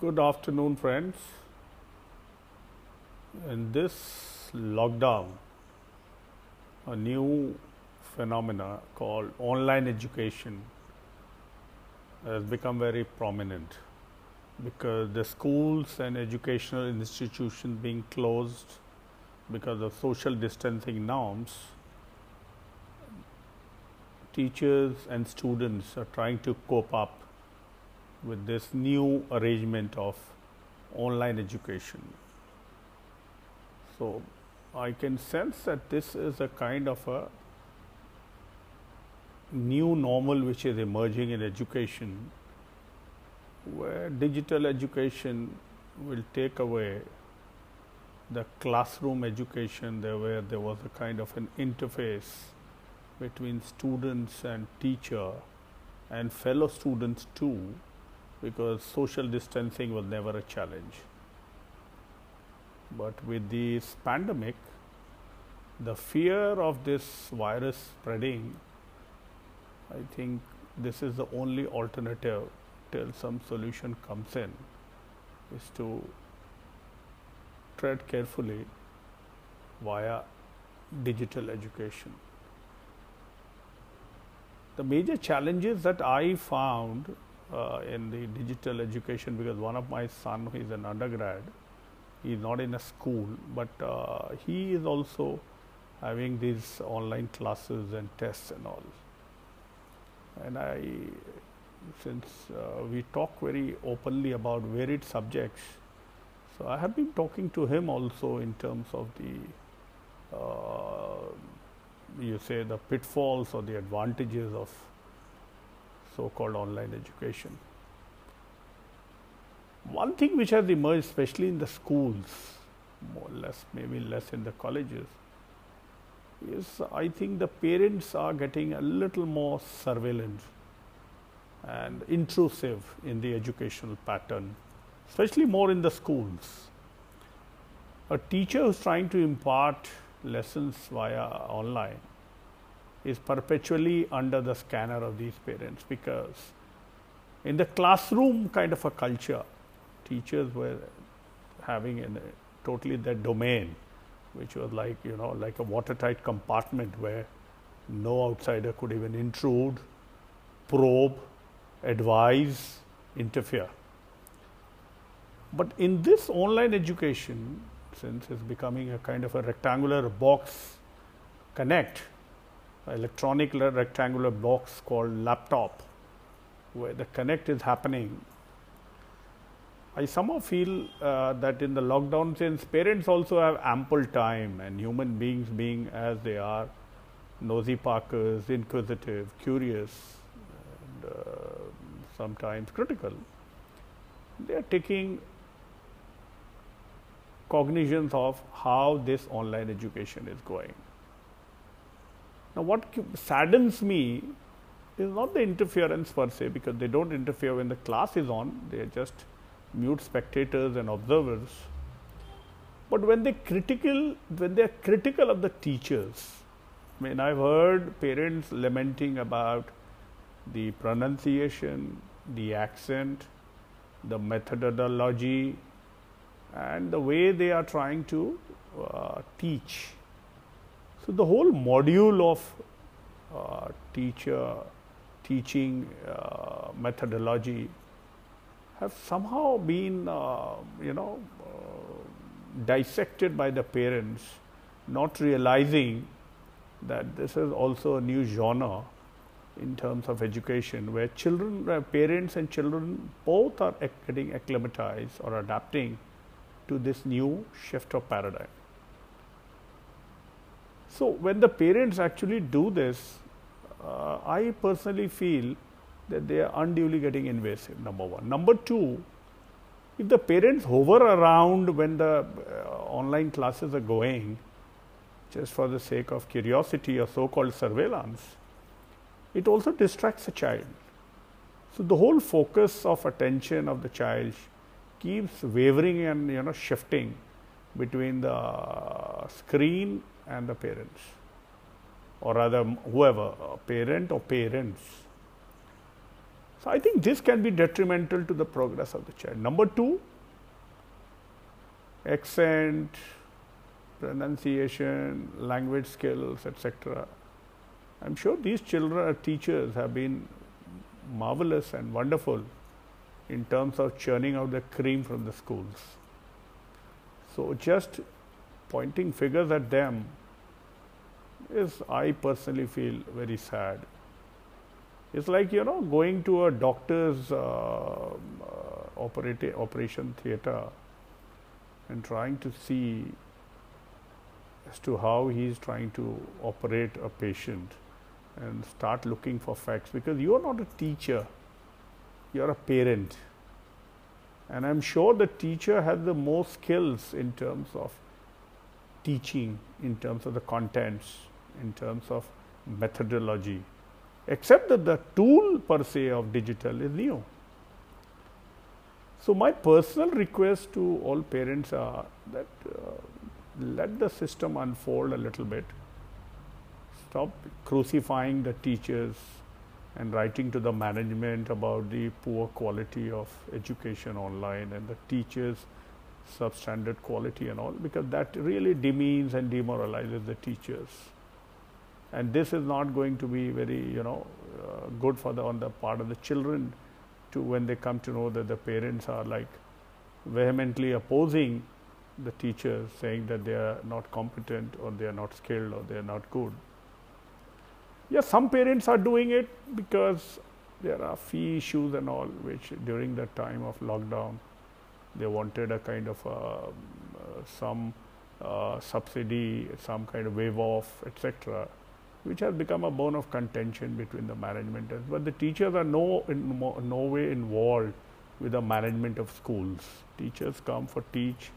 Good afternoon, friends. In this lockdown, a new phenomena called online education has become very prominent because the schools and educational institutions being closed because of social distancing norms teachers and students are trying to cope up with this new arrangement of online education. So, I can sense that this is a kind of a new normal which is emerging in education where digital education will take away the classroom education there where there was a kind of an interface between students and teacher and fellow students too because social distancing was never a challenge. But with this pandemic, the fear of this virus spreading, I think this is the only alternative till some solution comes in, is to tread carefully via digital education. The major challenges that I found uh, in the digital education because one of my son is an undergrad he is not in a school but uh, he is also having these online classes and tests and all. And i since uh, we talk very openly about varied subjects so i have been talking to him also in terms of the uh, you say the pitfalls or the advantages of so-called online education. One thing which has emerged, especially in the schools, more or less, maybe less in the colleges, is I think the parents are getting a little more surveillance and intrusive in the educational pattern, especially more in the schools. A teacher who's trying to impart lessons via online is perpetually under the scanner of these parents because in the classroom kind of a culture, teachers were having in totally their domain, which was like you know like a watertight compartment where no outsider could even intrude, probe, advise, interfere. But in this online education, since it's becoming a kind of a rectangular box connect, electronic rectangular box called laptop where the connect is happening. I somehow feel uh, that in the lockdown since parents also have ample time and human beings being as they are nosy parkers, inquisitive, curious and uh, sometimes critical, they are taking cognizance of how this online education is going. Now, what saddens me is not the interference per se, because they don't interfere when the class is on, they are just mute spectators and observers. But when they critical, when they are critical of the teachers, I mean, I've heard parents lamenting about the pronunciation, the accent, the methodology, and the way they are trying to uh, teach so, the whole module of uh, teacher teaching uh, methodology have somehow been uh, you know uh, dissected by the parents not realizing that this is also a new genre in terms of education where children uh, parents and children both are getting acclimatized or adapting to this new shift of paradigm so, when the parents actually do this, uh, I personally feel that they are unduly getting invasive, number one. Number two, if the parents hover around when the uh, online classes are going, just for the sake of curiosity or so called surveillance, it also distracts the child. So, the whole focus of attention of the child keeps wavering and you know shifting between the screen and the parents or rather whoever uh, parent or parents So, I think this can be detrimental to the progress of the child. Number two, accent, pronunciation, language skills, etc. I am sure these children, uh, teachers have been marvelous and wonderful in terms of churning out the cream from the schools. So, just pointing figures at them is, I personally feel very sad. It's like you know going to a doctor's uh, uh, operation theater and trying to see as to how he is trying to operate a patient and start looking for facts because you are not a teacher, you are a parent. And I'm sure the teacher has the most skills in terms of teaching, in terms of the contents, in terms of methodology, except that the tool per se of digital is new. So, my personal request to all parents are that uh, let the system unfold a little bit. Stop crucifying the teachers and writing to the management about the poor quality of education online and the teachers substandard quality and all because that really demeans and demoralizes the teachers and this is not going to be very you know uh, good for the on the part of the children to when they come to know that the parents are like vehemently opposing the teachers saying that they are not competent or they are not skilled or they are not good. Yes, some parents are doing it because there are fee issues and all which during the time of lockdown they wanted a kind of uh, uh, some uh, subsidy, some kind of waive off, etc., which has become a bone of contention between the management. But the teachers are no in no way involved with the management of schools. Teachers come for teach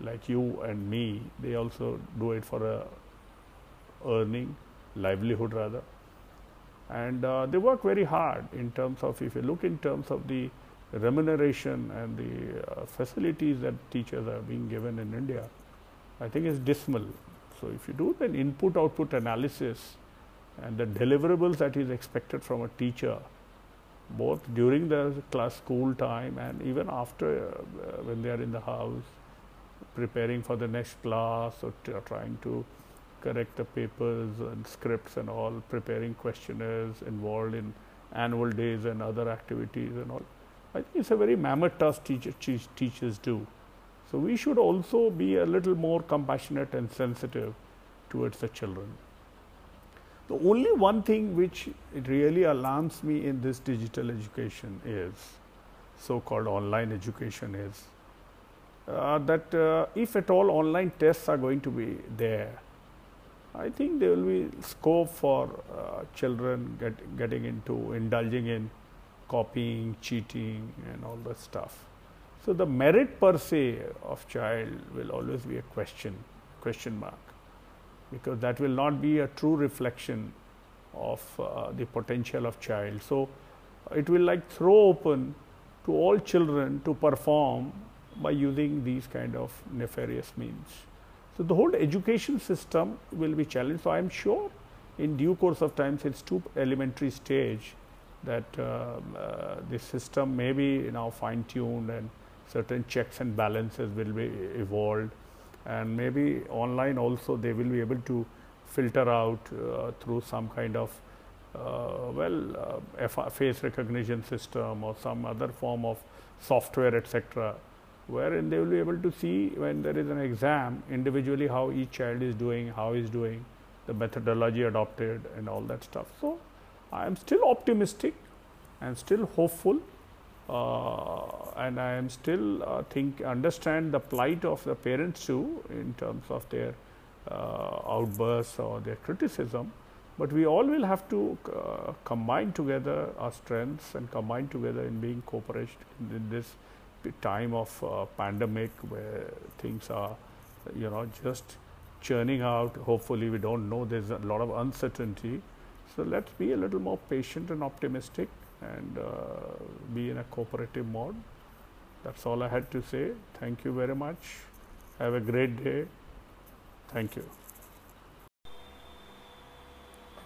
like you and me, they also do it for a earning, livelihood rather. And uh, they work very hard in terms of, if you look in terms of the remuneration and the uh, facilities that teachers are being given in India, I think it's dismal. So if you do an input-output analysis and the deliverables that is expected from a teacher, both during the class school time and even after uh, when they are in the house, preparing for the next class or trying to correct the papers and scripts and all, preparing questionnaires involved in annual days and other activities and all. I think it's a very mammoth task teacher, teachers do. So we should also be a little more compassionate and sensitive towards the children. The only one thing which really alarms me in this digital education is so-called online education is uh, that uh, if at all online tests are going to be there, I think there will be scope for uh, children get, getting into indulging in copying, cheating, and all that stuff. So the merit per se of child will always be a question, question mark, because that will not be a true reflection of uh, the potential of child. So it will like throw open to all children to perform by using these kind of nefarious means. So, the whole education system will be challenged. So, I am sure in due course of time since two elementary stage that uh, uh, the system may be now fine tuned and certain checks and balances will be evolved and maybe online also they will be able to filter out uh, through some kind of uh, well uh, face recognition system or some other form of software etc wherein they will be able to see when there is an exam individually how each child is doing, how is doing, the methodology adopted and all that stuff. So, I am still optimistic and still hopeful uh, and I am still uh, think understand the plight of the parents too in terms of their uh, outbursts or their criticism. But we all will have to uh, combine together our strengths and combine together in being cooperation in this time of uh, pandemic where things are, you know, just churning out. Hopefully, we don't know. There's a lot of uncertainty. So let's be a little more patient and optimistic, and uh, be in a cooperative mode. That's all I had to say. Thank you very much. Have a great day. Thank you.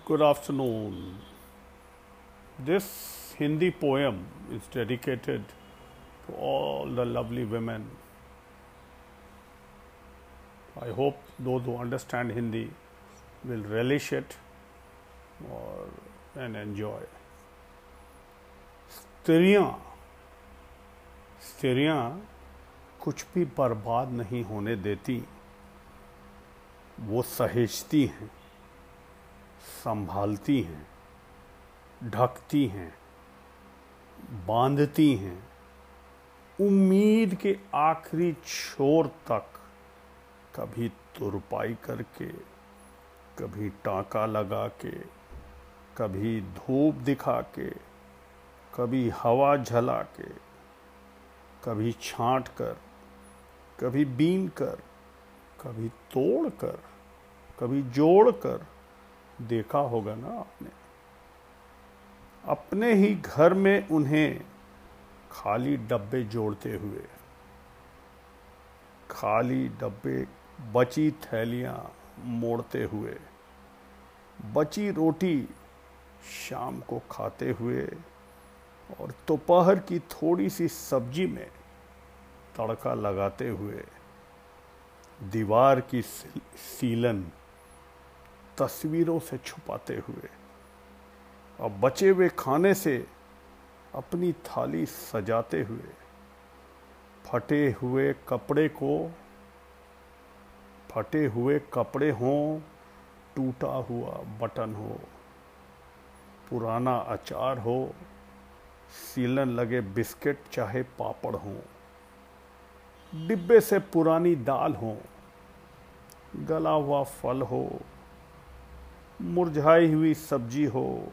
Good afternoon. This Hindi poem is dedicated to all the lovely women. I hope those who understand Hindi will relish it or and enjoy स्त्रियाँ स्त्रियाँ कुछ भी बर्बाद नहीं होने देती। वो सहेजती हैं, संभालती हैं, ढकती हैं, बांधती हैं। उम्मीद के आखिरी छोर तक कभी तुरपाई करके, कभी टाका लगा के कभी धूप दिखा के कभी हवा झला के कभी छांट कर कभी बीन कर कभी तोड़ कर कभी जोड़ कर देखा होगा ना आपने। अपने ही घर में उन्हें खाली डब्बे जोड़ते हुए, खाली डब्बे, बची थैलियाँ मोड़ते हुए, बची रोटी शाम को खाते हुए और दोपहर की थोड़ी सी सब्ज़ी में तड़का लगाते हुए दीवार की सीलन तस्वीरों से छुपाते हुए और बचे हुए खाने से अपनी थाली सजाते हुए फटे हुए कपड़े को, फटे हुए कपड़े हों, टूटा हुआ बटन हो पुराना अचार हो, सीलन लगे बिस्किट, चाहे पापड़ हो। डिब्बे से पुरानी दाल हो, गला हुआ फल हो, मुरझाई हुई सब्ज़ी हो,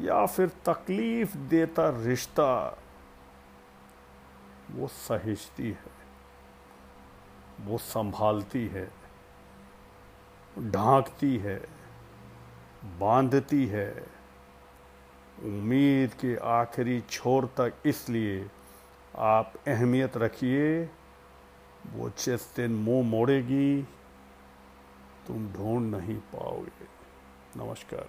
या फिर तकलीफ़ देता रिश्ता, वो सहेजती है, वो संभालती है, ढांकती है, बांधती है। उम्मीद के आखिरी छोर तक इसलिए आप अहमियत रखिए। वो जिस दिन मुँह मोड़ेगी, तुम ढूंढ नहीं पाओगे। नमस्कार।